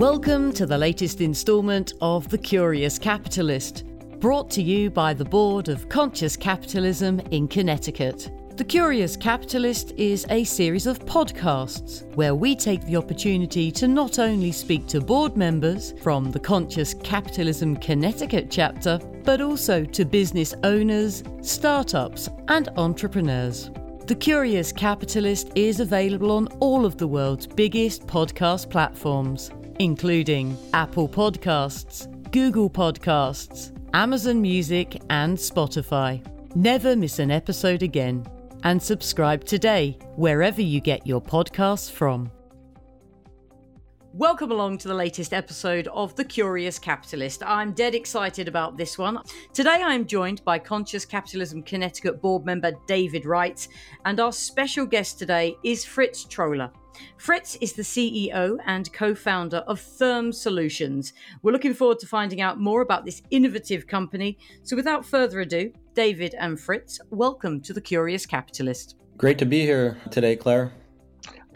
Welcome to the latest instalment of The Curious Capitalist, brought to you by the Board of Conscious Capitalism in Connecticut. The Curious Capitalist is a series of podcasts where we take the opportunity to not only speak to board members from the Conscious Capitalism Connecticut chapter, but also to business owners, startups, and entrepreneurs. The Curious Capitalist is available on all of the world's biggest podcast platforms, including Apple Podcasts, Google Podcasts, Amazon Music, and Spotify. Never miss an episode again and subscribe today wherever you get your podcasts from. Welcome along to the latest episode of The Curious Capitalist. I'm dead excited about this one. Today I'm joined by Conscious Capitalism Connecticut board member David Reitz, and our special guest today is Fritz Troller. Fritz is the CEO and co founder of Therm Solutions. We're looking forward to finding out more about this innovative company. So, without further ado, David and Fritz, welcome to The Curious Capitalist. Great to be here today, Claire.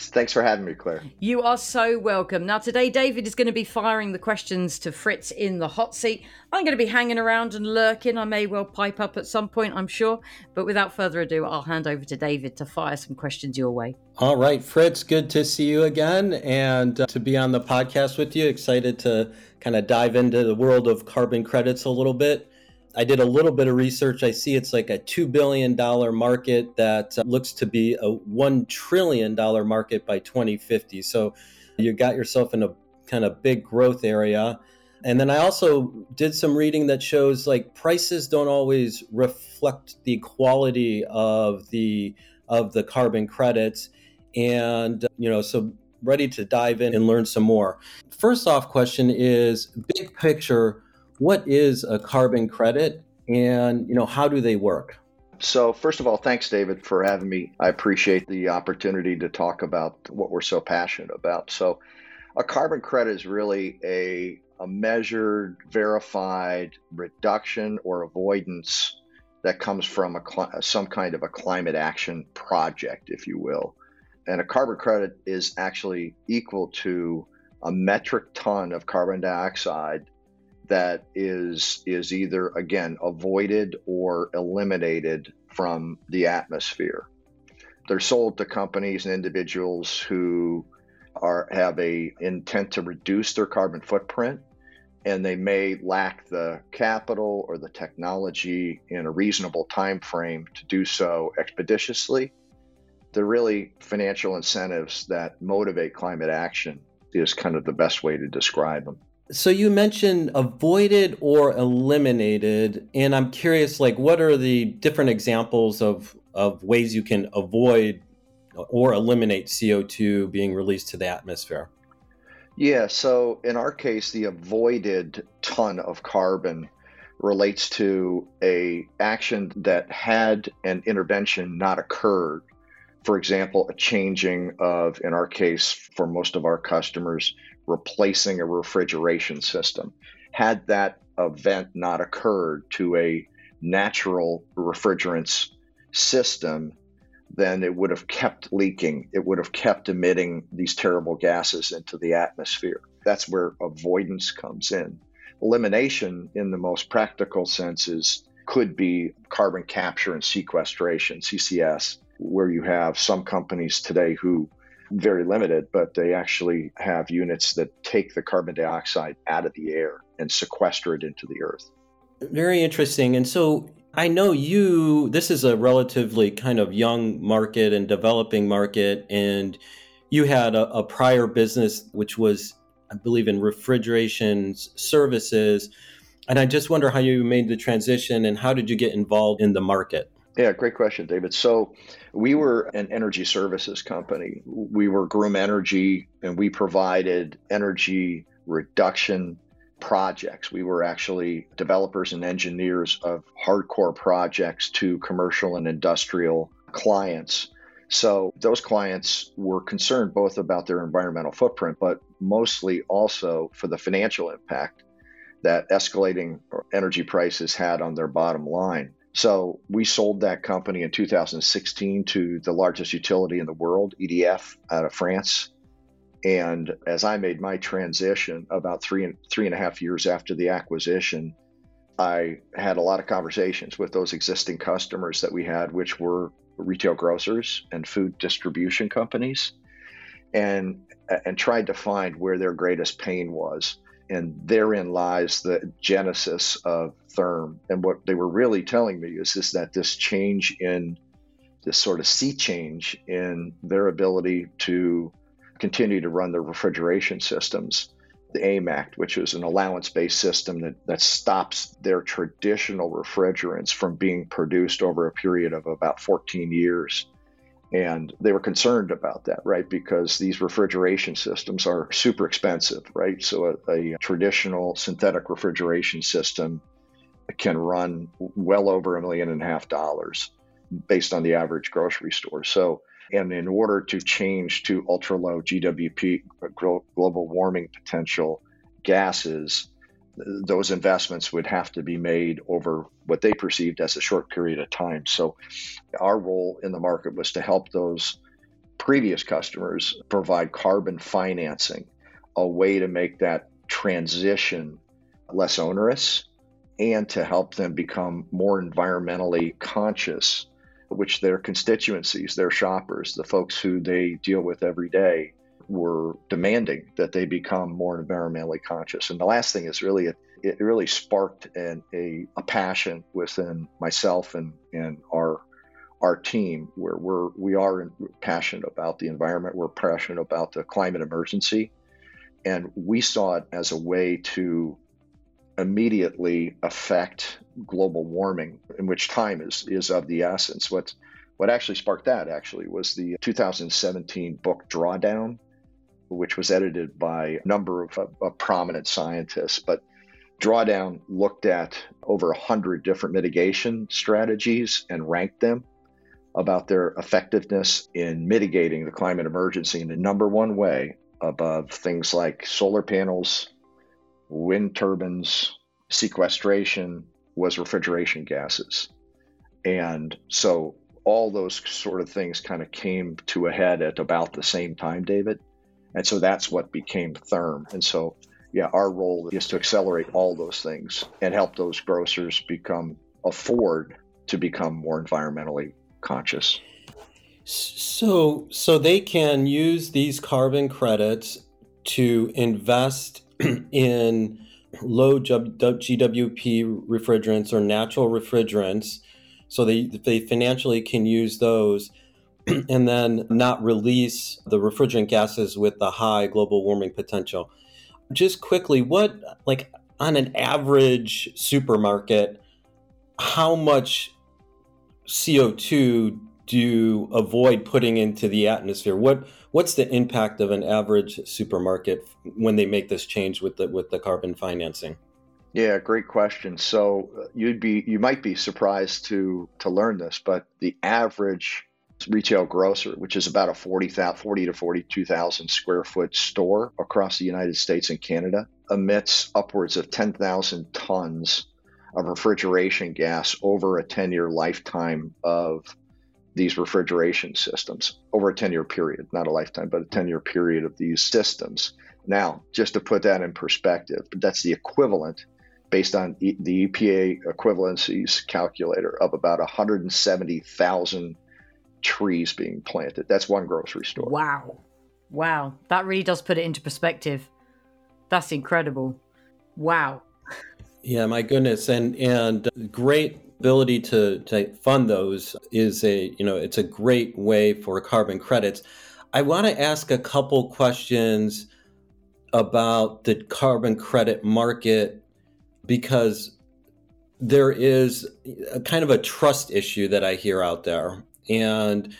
Thanks for having me, Claire. You are so welcome. Now, today, David is going to be firing the questions to Fritz in the hot seat. I'm going to be hanging around and lurking. I may well pipe up at some point, I'm sure. But without further ado, I'll hand over to David to fire some questions your way. All right, Fritz, good to see you again and uh, to be on the podcast with you. Excited to kind of dive into the world of carbon credits a little bit. I did a little bit of research. I see it's like a $2 billion market that uh, looks to be a $1 trillion market by 2050. So you got yourself in a kind of big growth area. And then I also did some reading that shows like prices don't always reflect the quality of the of the carbon credits and you know so ready to dive in and learn some more. First off question is big picture what is a carbon credit and you know how do they work? So first of all thanks david for having me. I appreciate the opportunity to talk about what we're so passionate about. So a carbon credit is really a, a measured verified reduction or avoidance that comes from a, some kind of a climate action project if you will. And a carbon credit is actually equal to a metric ton of carbon dioxide that is is either again avoided or eliminated from the atmosphere. They're sold to companies and individuals who are have a intent to reduce their carbon footprint and they may lack the capital or the technology in a reasonable time frame to do so expeditiously. They're really financial incentives that motivate climate action is kind of the best way to describe them. So you mentioned avoided or eliminated, and I'm curious, like, what are the different examples of of ways you can avoid or eliminate CO2 being released to the atmosphere? Yeah, so in our case, the avoided ton of carbon relates to a action that had an intervention not occurred. For example, a changing of, in our case, for most of our customers, replacing a refrigeration system. Had that event not occurred to a natural refrigerants system, then it would have kept leaking. It would have kept emitting these terrible gases into the atmosphere. That's where avoidance comes in. Elimination, in the most practical senses, could be carbon capture and sequestration, CCS, where you have some companies today who very limited, but they actually have units that take the carbon dioxide out of the air and sequester it into the earth. Very interesting. And so I know you, this is a relatively kind of young market and developing market, and you had a, a prior business which was, I believe, in refrigeration services. And I just wonder how you made the transition and how did you get involved in the market? Yeah, great question, David. So, we were an energy services company. We were Groom Energy, and we provided energy reduction projects. We were actually developers and engineers of hardcore projects to commercial and industrial clients. So, those clients were concerned both about their environmental footprint, but mostly also for the financial impact that escalating energy prices had on their bottom line. So we sold that company in 2016 to the largest utility in the world, EDF, out of France. And as I made my transition about three and three and a half years after the acquisition, I had a lot of conversations with those existing customers that we had, which were retail grocers and food distribution companies, and and tried to find where their greatest pain was. And therein lies the genesis of Therm. And what they were really telling me is, is that this change in this sort of sea change in their ability to continue to run their refrigeration systems. The AIM Act, which is an allowance based system that, that stops their traditional refrigerants from being produced over a period of about 14 years. And they were concerned about that, right? Because these refrigeration systems are super expensive, right? So a, a traditional synthetic refrigeration system can run well over a million and a half dollars based on the average grocery store. So, and in order to change to ultra low GWP, uh, global warming potential gases, those investments would have to be made over what they perceived as a short period of time. So, our role in the market was to help those previous customers provide carbon financing, a way to make that transition less onerous and to help them become more environmentally conscious which their constituencies, their shoppers, the folks who they deal with every day, were demanding that they become more environmentally conscious. And the last thing is really, it, it really sparked an, a, a passion within myself and, and our our team where we're we are passionate about the environment we're passionate about the climate emergency and we saw it as a way to immediately affect global warming, in which time is is of the essence. What what actually sparked that actually was the 2017 book Drawdown, which was edited by a number of, of prominent scientists. But Drawdown looked at over a hundred different mitigation strategies and ranked them about their effectiveness in mitigating the climate emergency in the number one way above things like solar panels, wind turbines, sequestration was refrigeration gases. And so all those sort of things kind of came to a head at about the same time, David. And so that's what became Therm. And so, yeah, our role is to accelerate all those things and help those grocers become, afford to become more environmentally conscious. So, so they can use these carbon credits to invest in low GWP refrigerants or natural refrigerants so they, they financially can use those and then not release the refrigerant gases with the high global warming potential. Just quickly, what, like on an average supermarket, how much CO2 do you avoid putting into the atmosphere? What what's the impact of an average supermarket when they make this change with the with the carbon financing? Yeah, great question. So uh, you'd be you might be surprised to to learn this, but the average retail grocer, which is about a 40, 40 to 42,000 square foot store across the United States and Canada, emits upwards of 10,000 tons of refrigeration gas over a 10 year lifetime of these refrigeration systems over a 10 year period, not a lifetime, but a 10 year period of these systems. Now, just to put that in perspective, that's the equivalent based on the EPA equivalencies calculator of about 170,000 trees being planted. That's one grocery store. Wow. Wow. That really does put it into perspective. That's incredible. Wow. Yeah, my goodness. And and great ability to, to fund those is a you know it's a great way for carbon credits. I want to ask a couple questions about the carbon credit market because there is a kind of a trust issue that I hear out there. And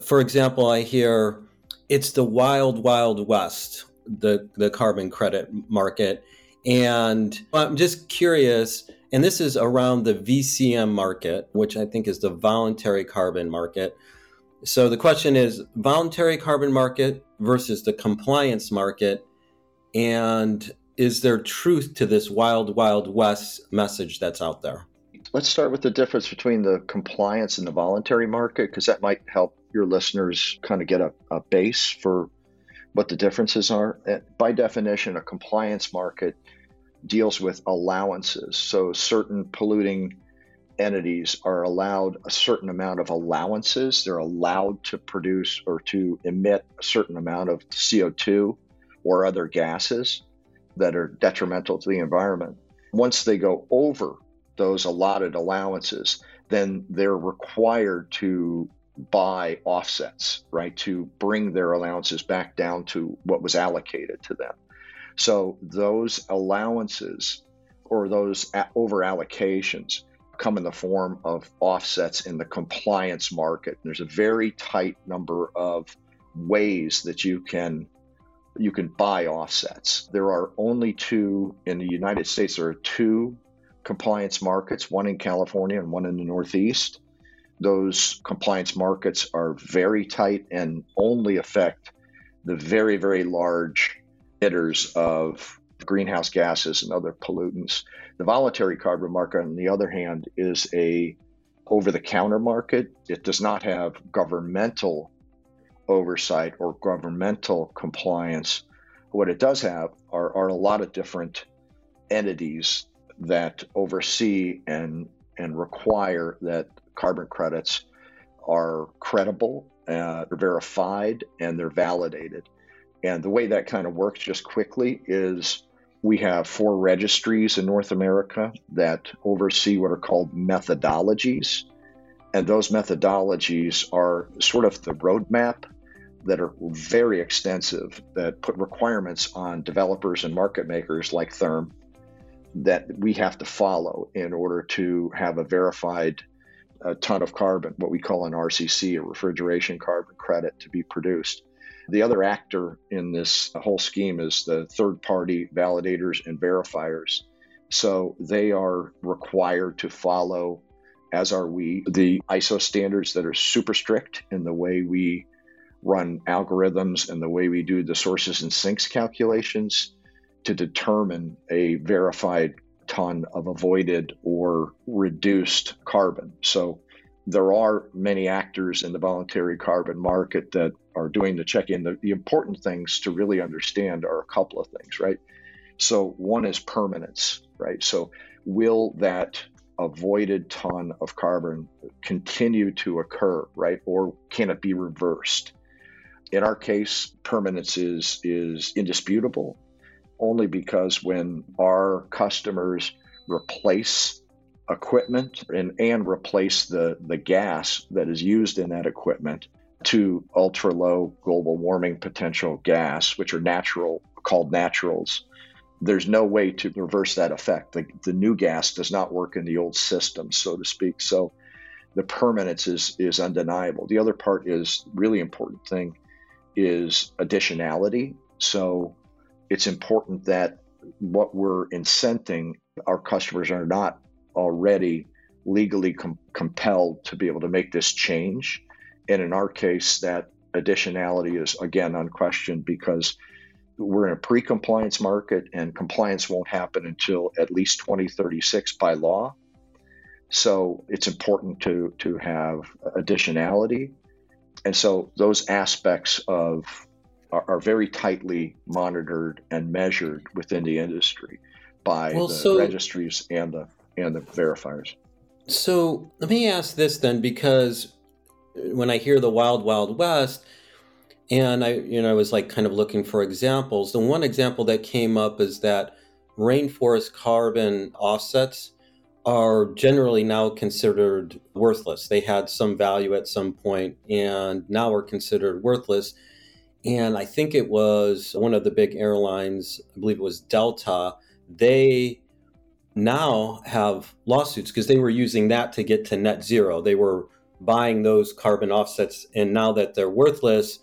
for example, I hear it's the wild, wild west, the, the carbon credit market. And I'm just curious and this is around the VCM market, which I think is the voluntary carbon market. So the question is voluntary carbon market versus the compliance market. And is there truth to this wild, wild west message that's out there? Let's start with the difference between the compliance and the voluntary market, because that might help your listeners kind of get a, a base for what the differences are. Uh, by definition, a compliance market deals with allowances. So certain polluting entities are allowed a certain amount of allowances. They're allowed to produce or to emit a certain amount of CO2 or other gases that are detrimental to the environment. Once they go over those allotted allowances, then they're required to buy offsets, right, to bring their allowances back down to what was allocated to them. So those allowances or those over allocations come in the form of offsets in the compliance market. There's a very tight number of ways that you can you can buy offsets. There are only two in the United States. There are two compliance markets, one in California and one in the Northeast. Those compliance markets are very tight and only affect the very, very large emitters of greenhouse gases and other pollutants. The voluntary carbon market, on the other hand, is a over the counter market. It does not have governmental oversight or governmental compliance. What it does have are, are a lot of different entities that oversee and and require that carbon credits are credible, uh, they're verified, and they're validated. And the way that kind of works, just quickly, is we have four registries in North America that oversee what are called methodologies. And those methodologies are sort of the roadmap that are very extensive that put requirements on developers and market makers like Therm that we have to follow in order to have a verified uh, ton of carbon, what we call an RCC, a refrigeration carbon credit, to be produced. The other actor in this whole scheme is the third party validators and verifiers. So they are required to follow, as are we, the ISO standards that are super strict in the way we run algorithms and the way we do the sources and sinks calculations to determine a verified ton of avoided or reduced carbon. So there are many actors in the voluntary carbon market that are doing the check in. The, the important things to really understand are a couple of things, right? So, one is permanence, right? So, will that avoided ton of carbon continue to occur, right? Or can it be reversed? In our case, permanence is, is indisputable only because when our customers replace equipment and, and replace the, the gas that is used in that equipment to ultra low global warming potential gas, which are natural, called naturals. There's no way to reverse that effect. The, the new gas does not work in the old system, so to speak. So the permanence is, is undeniable. The other part is really important thing is additionality. So it's important that what we're incenting our customers are not already legally com- compelled to be able to make this change. And in our case, that additionality is again unquestioned because we're in a pre compliance market and compliance won't happen until at least 2036 by law. So it's important to, to have additionality. And so those aspects of are, are very tightly monitored and measured within the industry by well, the so, registries and the and the verifiers. So let me ask this then, because uh, when I hear the Wild Wild West, and I, you know, I was like kind of looking for examples. The one example that came up is that rainforest carbon offsets are generally now considered worthless. They had some value at some point and now are considered worthless. And I think it was one of the big airlines, I believe it was Delta, they now have lawsuits because they were using that to get to net zero. They were buying those carbon offsets, and now that they're worthless,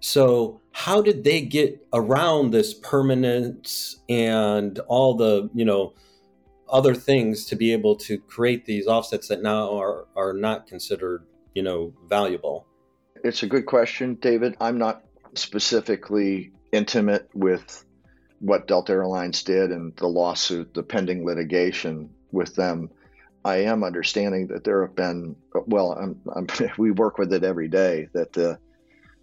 so how did they get around this permanence and all the you know other things to be able to create these offsets that now are are not considered you know valuable? It's a good question, David. I'm not specifically intimate with what Delta Airlines did and the lawsuit, the pending litigation with them, I am understanding that there have been, well, I'm, I'm, we work with it every day, that the,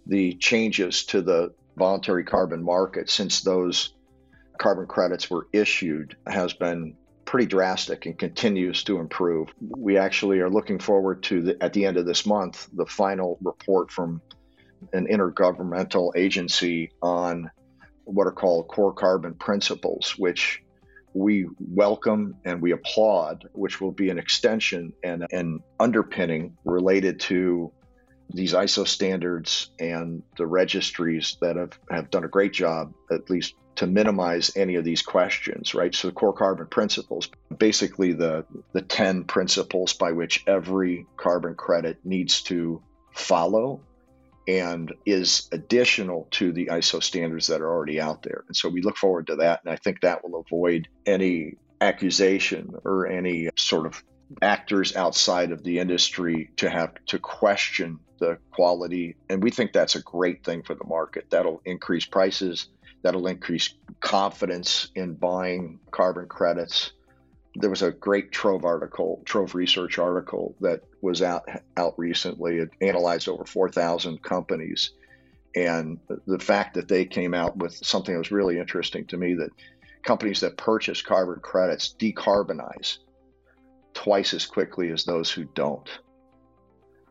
the changes to the voluntary carbon market since those carbon credits were issued has been pretty drastic and continues to improve. We actually are looking forward to the, at the end of this month the final report from an intergovernmental agency on what are called core carbon principles, which we welcome and we applaud, which will be an extension and an underpinning related to these ISO standards and the registries that have, have done a great job, at least to minimize any of these questions, right? So the core carbon principles, basically the the 10 principles by which every carbon credit needs to follow and is additional to the ISO standards that are already out there. And so we look forward to that and I think that will avoid any accusation or any sort of actors outside of the industry to have to question the quality and we think that's a great thing for the market. That'll increase prices That'll increase confidence in buying carbon credits. There was a great Trove article, Trove Research article that was out out recently. It analyzed over 4,000 companies, and the fact that they came out with something that was really interesting to me that companies that purchase carbon credits decarbonize twice as quickly as those who don't.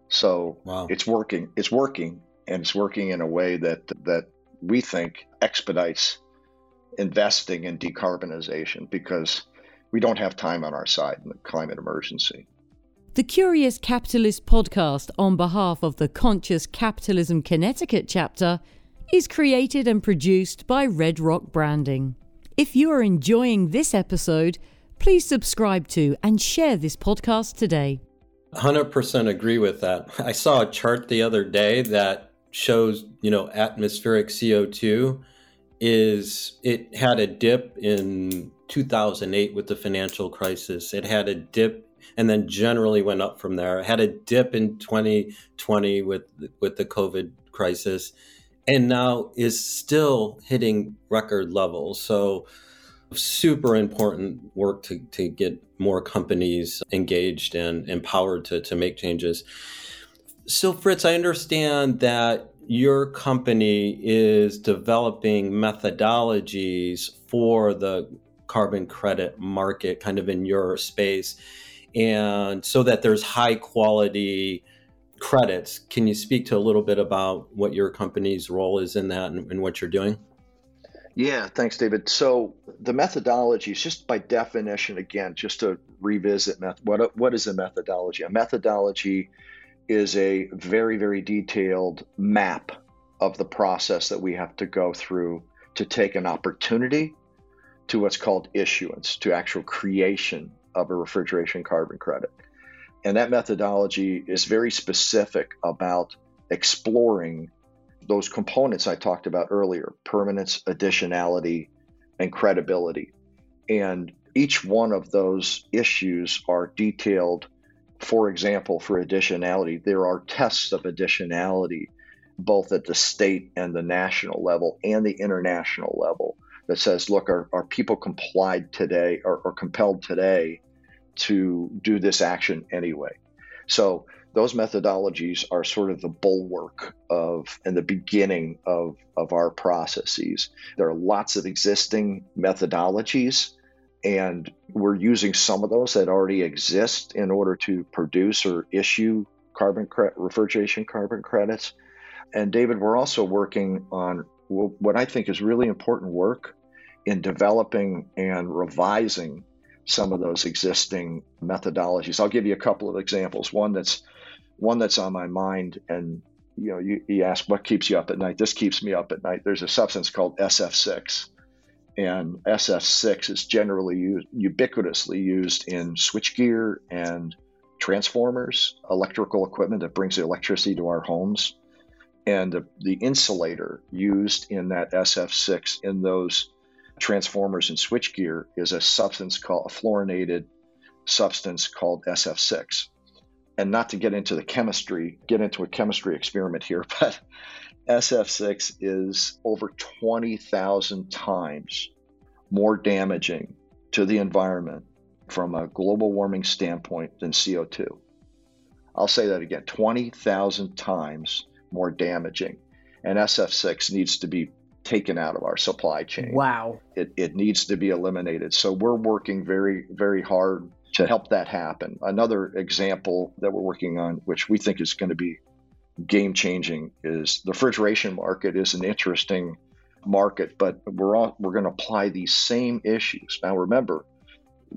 So wow. it's working. It's working, and it's working in a way that that we think expedites investing in decarbonization because we don't have time on our side in the climate emergency. The Curious Capitalist podcast, on behalf of the Conscious Capitalism Connecticut chapter, is created and produced by Red Rock Branding. If you are enjoying this episode, please subscribe to and share this podcast today. 100% agree with that. I saw a chart the other day that shows you know atmospheric CO2 is it had a dip in 2008 with the financial crisis. It had a dip and then generally went up from there. It had a dip in 2020 with with the COVID crisis and now is still hitting record levels. So super important work to, to get more companies engaged and empowered to, to make changes. So, Fritz, I understand that your company is developing methodologies for the carbon credit market, kind of in your space, and so that there's high quality credits. Can you speak to a little bit about what your company's role is in that and, and what you're doing? Yeah, thanks, David. So the methodology is just by definition, again, just to revisit what what is a methodology? A methodology is a very, very detailed map of the process that we have to go through to take an opportunity to what's called issuance, to actual creation of a refrigeration carbon credit. And that methodology is very specific about exploring those components I talked about earlier permanence, additionality, and credibility. And each one of those issues are detailed for example, for additionality, there are tests of additionality both at the state and the national level and the international level that says, look, are, are people complied today or, or compelled today to do this action anyway? So those methodologies are sort of the bulwark of and the beginning of, of our processes. There are lots of existing methodologies and we're using some of those that already exist in order to produce or issue carbon cre- refrigeration carbon credits. And David, we're also working on what I think is really important work in developing and revising some of those existing methodologies. I'll give you a couple of examples. One that's one that's on my mind, and you know, you, you ask what keeps you up at night. This keeps me up at night. There's a substance called SF6 and SF6 is generally used, ubiquitously used in switchgear and transformers, electrical equipment that brings the electricity to our homes. And the, the insulator used in that SF6 in those transformers and switchgear is a substance called a fluorinated substance called SF6. And not to get into the chemistry, get into a chemistry experiment here, but SF6 is over 20,000 times more damaging to the environment from a global warming standpoint than CO2. I'll say that again 20,000 times more damaging. And SF6 needs to be taken out of our supply chain. Wow. It, it needs to be eliminated. So we're working very, very hard to help that happen. Another example that we're working on, which we think is going to be game changing, is the refrigeration market is an interesting market, but we're all, we're going to apply these same issues. Now remember,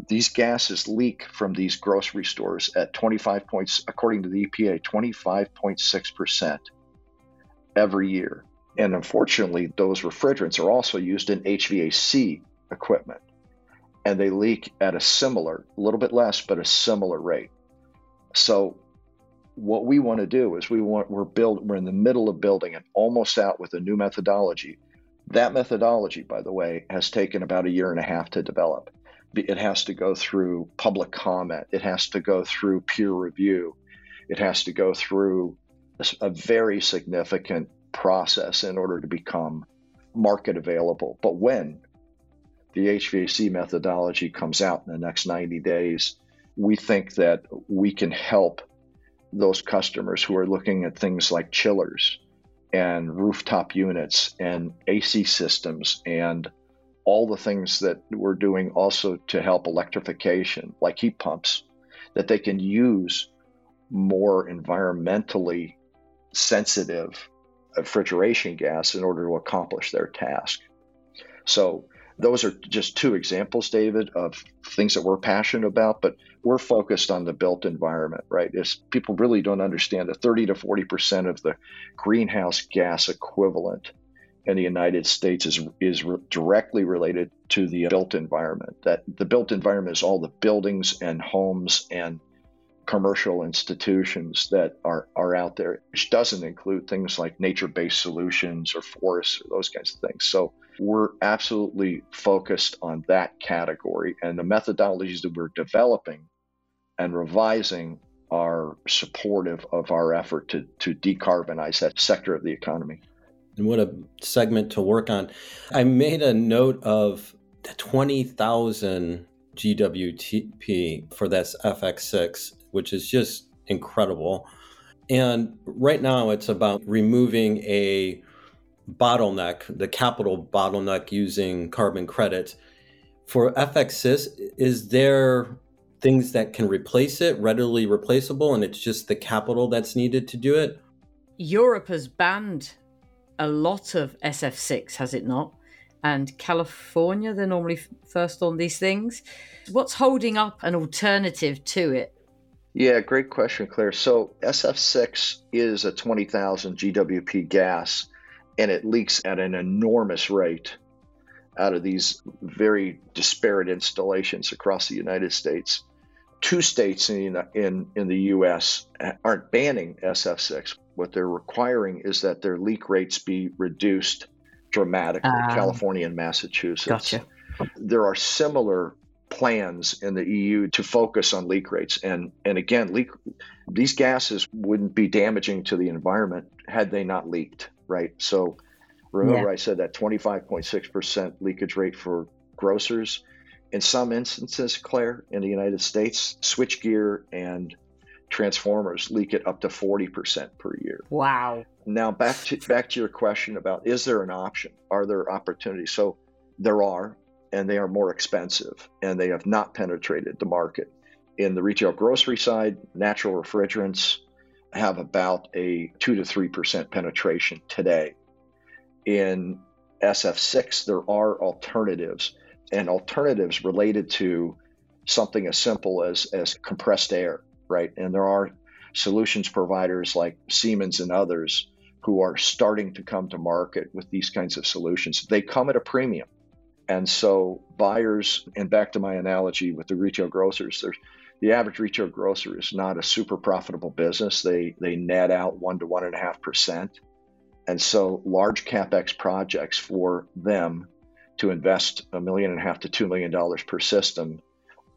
these gases leak from these grocery stores at 25 points, according to the EPA, 25.6% every year. And unfortunately, those refrigerants are also used in HVAC equipment. And they leak at a similar, a little bit less, but a similar rate. So what we want to do is we want we're build we're in the middle of building and almost out with a new methodology. That methodology, by the way, has taken about a year and a half to develop. It has to go through public comment. It has to go through peer review. It has to go through a very significant process in order to become market available. But when the HVAC methodology comes out in the next 90 days, we think that we can help those customers who are looking at things like chillers and rooftop units and AC systems and all the things that we're doing also to help electrification, like heat pumps, that they can use more environmentally sensitive refrigeration gas in order to accomplish their task. So, those are just two examples, David, of things that we're passionate about, but we're focused on the built environment, right? Is people really don't understand that 30 to 40% of the greenhouse gas equivalent in the United States is is re- directly related to the built environment. That the built environment is all the buildings and homes and commercial institutions that are, are out there, which doesn't include things like nature based solutions or forests or those kinds of things. So we're absolutely focused on that category. And the methodologies that we're developing and revising are supportive of our effort to, to decarbonize that sector of the economy. And what a segment to work on. I made a note of 20,000 GWP for this SF6 which is just incredible. And right now, it's about removing a bottleneck, the capital bottleneck using carbon credits. For SF6, is there things that can replace it, readily replaceable, and it's just the capital that's needed to do it? Europe has banned a lot of SF6, has it not? And California, they're normally first on these things. What's holding up an alternative to it? Yeah, great question, Claire. So SF6 is a 20,000 GWP gas, and it leaks at an enormous rate out of these very disparate installations across the United States. Two states in, in, in the U.S. aren't banning SF6. What they're requiring is that their leak rates be reduced dramatically, um, California and Massachusetts. Gotcha. There are similar plans in the EU to focus on leak rates. And and again, leak these gases wouldn't be damaging to the environment had they not leaked, right? So remember yeah. I said that 25.6% leakage rate for grocers. In some instances, Claire, in the United States, switchgear and transformers leak it up to 40% per year. Wow. Now back to back to your question about is there an option? Are there opportunities? So there are and they are more expensive and they have not penetrated the market. In the retail grocery side, natural refrigerants have about a 2 to 3% penetration today. In SF6, there are alternatives, and alternatives related to something as simple as, as compressed air, right? And there are solutions providers like Siemens and others who are starting to come to market with these kinds of solutions. They come at a premium and so buyers, and back to my analogy with the retail grocers, there's the average retail grocer is not a super profitable business. They they net out one to one and a half percent. And so large capex projects for them to invest a million and a half to two million dollars per system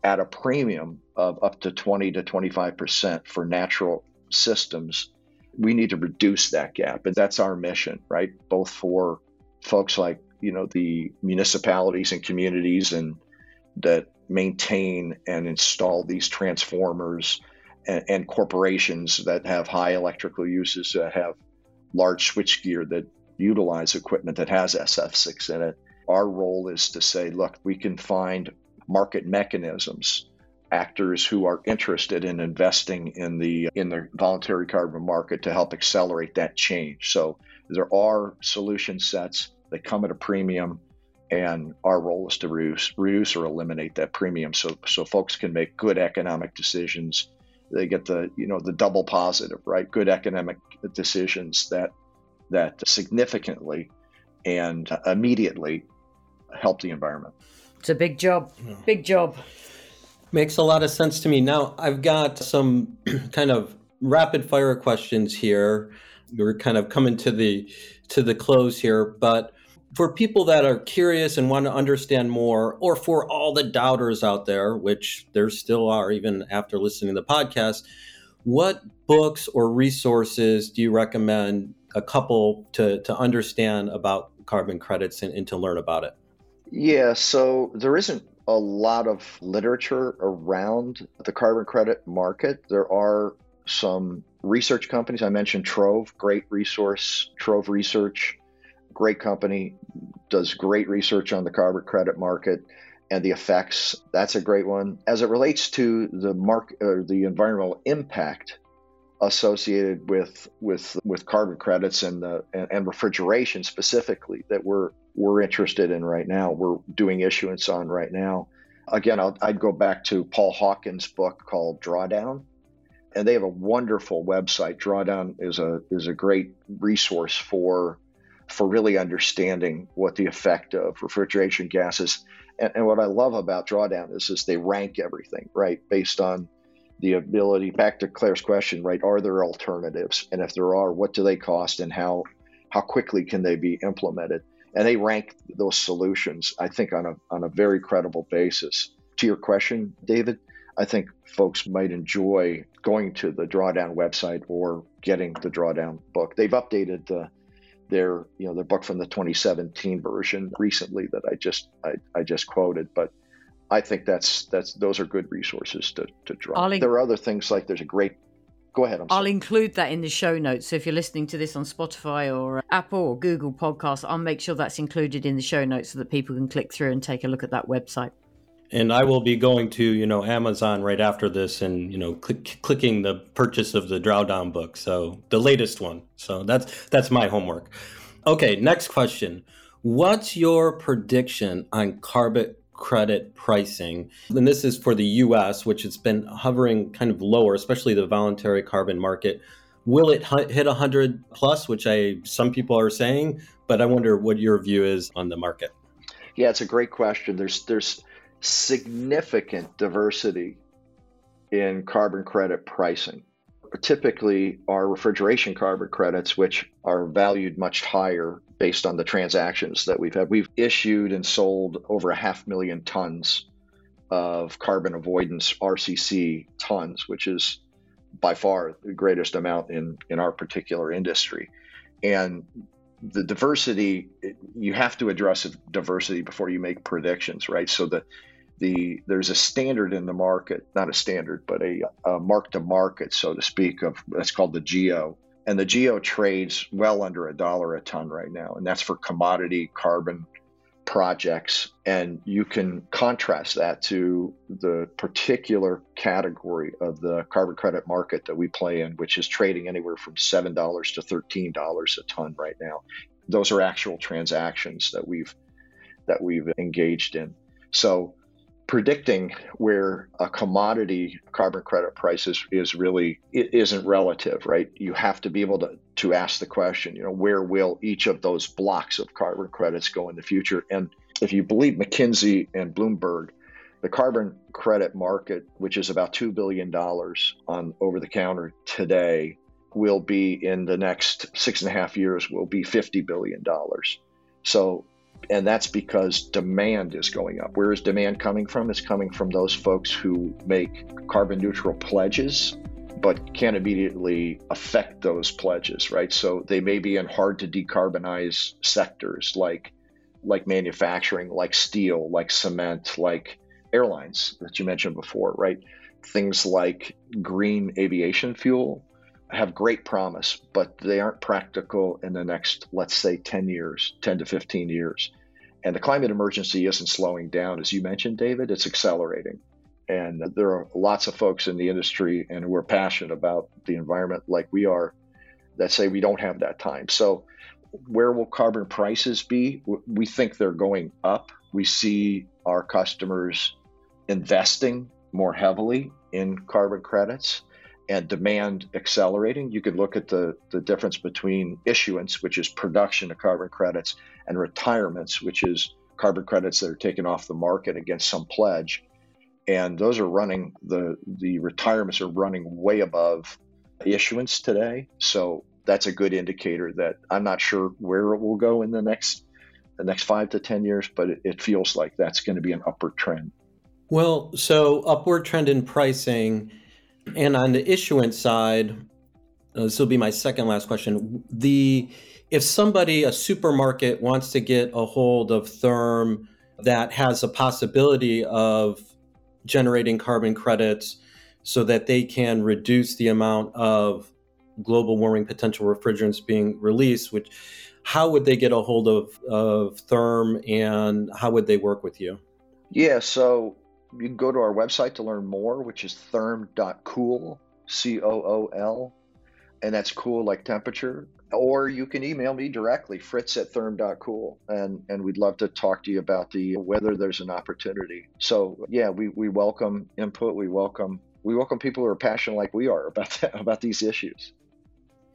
at a premium of up to 20 to 25 percent for natural systems, we need to reduce that gap. And that's our mission, right? Both for folks like you know the municipalities and communities and that maintain and install these transformers and, and corporations that have high electrical uses that have large switchgear that utilize equipment that has SF6 in it. Our role is to say, look, we can find market mechanisms actors who are interested in investing in the in the voluntary carbon market to help accelerate that change. So there are solution sets that come at a premium and our role is to reduce, reduce or eliminate that premium. So so folks can make good economic decisions. They get the you know the double positive right? Good economic decisions that that significantly and immediately help the environment. It's a big job. Big job. Makes a lot of sense to me. Now, I've got some kind of rapid fire questions here. We're kind of coming to the to the close here, but for people that are curious and want to understand more, or for all the doubters out there, which there still are even after listening to the podcast, what books or resources do you recommend a couple to, to understand about carbon credits and, and to learn about it? Yeah, so there isn't a lot of literature around the carbon credit market. There are some research companies. I mentioned Trove, great resource, Trove Research, great company, does great research on the carbon credit market and the effects. That's a great one. As it relates to the mark or the environmental impact associated with with with carbon credits and the and, and refrigeration specifically that we're we're interested in right now. We're doing issuance on right now. Again, i would go back to Paul Hawken's book called Drawdown, and they have a wonderful website. Drawdown is a is a great resource for for really understanding what the effect of refrigeration gases. And, and what I love about Drawdown is is they rank everything right based on the ability. Back to Claire's question, right? Are there alternatives? And if there are, what do they cost, and how how quickly can they be implemented? and they rank those solutions, I think, on a on a very credible basis. To your question, David, I think folks might enjoy going to the Drawdown website or getting the Drawdown book. They've updated the their you know their book from the 2017 version recently that I just I, I just quoted, but I think that's that's those are good resources to to draw. there are other things like there's a great Go ahead. i will include that in the show notes. So if you're listening to this on Spotify or uh, Apple or Google Podcasts, I'll make sure that's included in the show notes so that people can click through and take a look at that website. And I will be going to, you know, Amazon right after this and, you know, click, clicking the purchase of the Drawdown book. So the latest one. So that's that's my homework. Okay, next question. What's your prediction on carbon credit pricing. And this is for the US, which has been hovering kind of lower, especially the voluntary carbon market. Will it hit 100 plus, which I some people are saying, but I wonder what your view is on the market. Yeah, it's a great question. There's there's significant diversity in carbon credit pricing. Typically, our refrigeration carbon credits, which are valued much higher based on the transactions that we've had. We've issued and sold over a half million tons of carbon avoidance RCC tons, which is by far the greatest amount in, in our particular industry. And the diversity, you have to address diversity before you make predictions, right? So the the there's a standard in the market, not a standard, but a, a mark to market, so to speak, of that's called the GEO, and the geo trades well under a dollar a ton right now and that's for commodity carbon projects. And you can contrast that to the particular category of the carbon credit market that we play in which is trading anywhere from $7 to $13 a ton right now. Those are actual transactions that we've that we've engaged in. So predicting where a commodity carbon credit price is, is really it isn't relative right? You have to be able to to ask the question you know where will each of those blocks of carbon credits go in the future? And if you believe mckinsey and bloomberg the carbon credit market which is about $2 billion on over the counter today will be in the next six and a half years will be $50 billion so and that's because demand is going up. Where is demand coming from? It's coming from those folks who make carbon neutral pledges, but can't immediately affect those pledges, right? So they may be in hard to decarbonize sectors like like manufacturing, like steel, like cement, like airlines that you mentioned before, right? Things like green aviation fuel have great promise, but they aren't practical in the next, let's say, 10 years, 10 to 15 years. And the climate emergency isn't slowing down. As you mentioned, David, it's accelerating. And there are lots of folks in the industry and who are passionate about the environment like we are that say we don't have that time. So, where will carbon prices be? We think they're going up. We see our customers investing more heavily in carbon credits and demand accelerating. You could look at the, the difference between issuance, which is production of carbon credits, and retirements, which is carbon credits that are taken off the market against some pledge. And those are running, the, the retirements are running way above issuance today. So that's a good indicator that I'm not sure where it will go in the next the next five to ten years, but it, it feels like that's going to be an upward trend. Well, so upward trend in pricing, and on the issuance side, uh, this will be my second last question. The if somebody, a supermarket, wants to get a hold of Therm that has a possibility of generating carbon credits so that they can reduce the amount of global warming potential refrigerants being released, which how would they get a hold of, of Therm and how would they work with you? Yeah, so you can go to our website to learn more, which is therm.cool, C O O L, and that's cool like temperature. Or you can email me directly, fritz at therm.cool, and, and we'd love to talk to you about the whether there's an opportunity. So yeah, we, we welcome input, we welcome we welcome people who are passionate like we are about that, about these issues.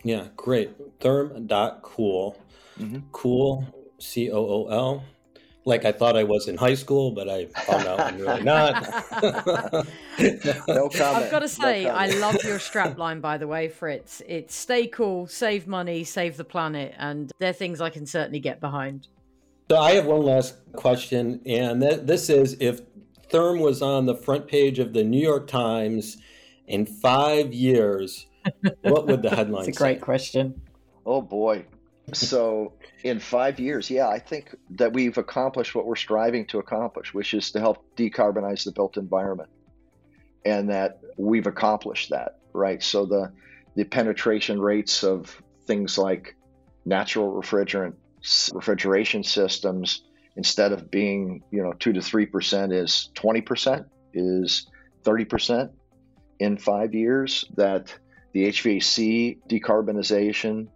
Yeah, great. Therm.cool. Mm-hmm. Cool, C O O L. Like I thought I was in high school, but I found out I'm really not. no comment. I've got to say, no I love your strapline, by the way, Fritz. It's stay cool, save money, save the planet, and they're things I can certainly get behind. So I have one last question, and th- this is if Therm was on the front page of the New York Times in five years, what would the headline be? It's a great question. Oh boy. So in five years, yeah, I think that we've accomplished what we're striving to accomplish, which is to help decarbonize the built environment. And that we've accomplished that, right? So the the penetration rates of things like natural refrigerant refrigeration systems instead of being, you know, 2 to 3% is 20%, is 30% in 5 years that the HVAC decarbonization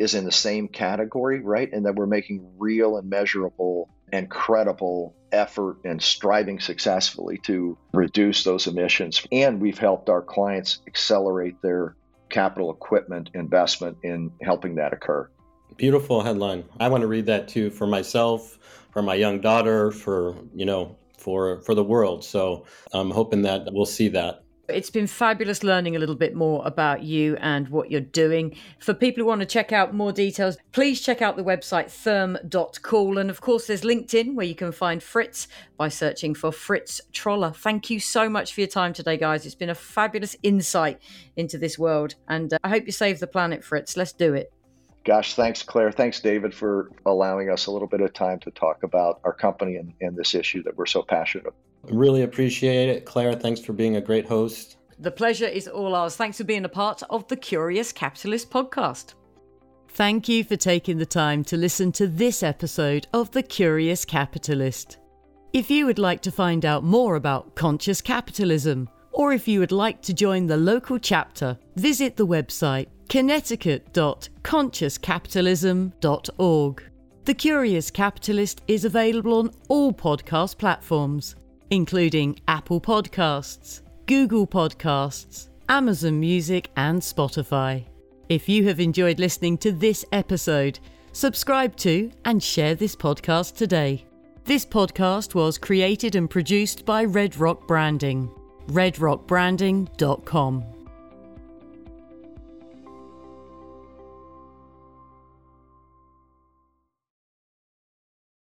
is in the same category, right? And that we're making real and measurable and credible effort and striving successfully to reduce those emissions. And we've helped our clients accelerate their capital equipment investment in helping that occur. Beautiful headline. I want to read that too for myself, for my young daughter, for, you know, for for the world. So I'm hoping that we'll see that it's been fabulous learning a little bit more about you and what you're doing. For people who want to check out more details, please check out the website therm.cool. And of course, there's LinkedIn where you can find Fritz by searching for Fritz Troller. Thank you so much for your time today, guys. It's been a fabulous insight into this world. And uh, I hope you save the planet, Fritz. Let's do it. Gosh, thanks, Claire. Thanks, David, for allowing us a little bit of time to talk about our company and, and this issue that we're so passionate about. Really appreciate it. Claire, thanks for being a great host. The pleasure is all ours. Thanks for being a part of the Curious Capitalist podcast. Thank you for taking the time to listen to this episode of The Curious Capitalist. If you would like to find out more about conscious capitalism, or if you would like to join the local chapter, visit the website connecticut.consciouscapitalism.org. The Curious Capitalist is available on all podcast platforms including Apple Podcasts, Google Podcasts, Amazon Music, and Spotify. If you have enjoyed listening to this episode, subscribe to and share this podcast today. This podcast was created and produced by Red Rock Branding. redrockbranding.com.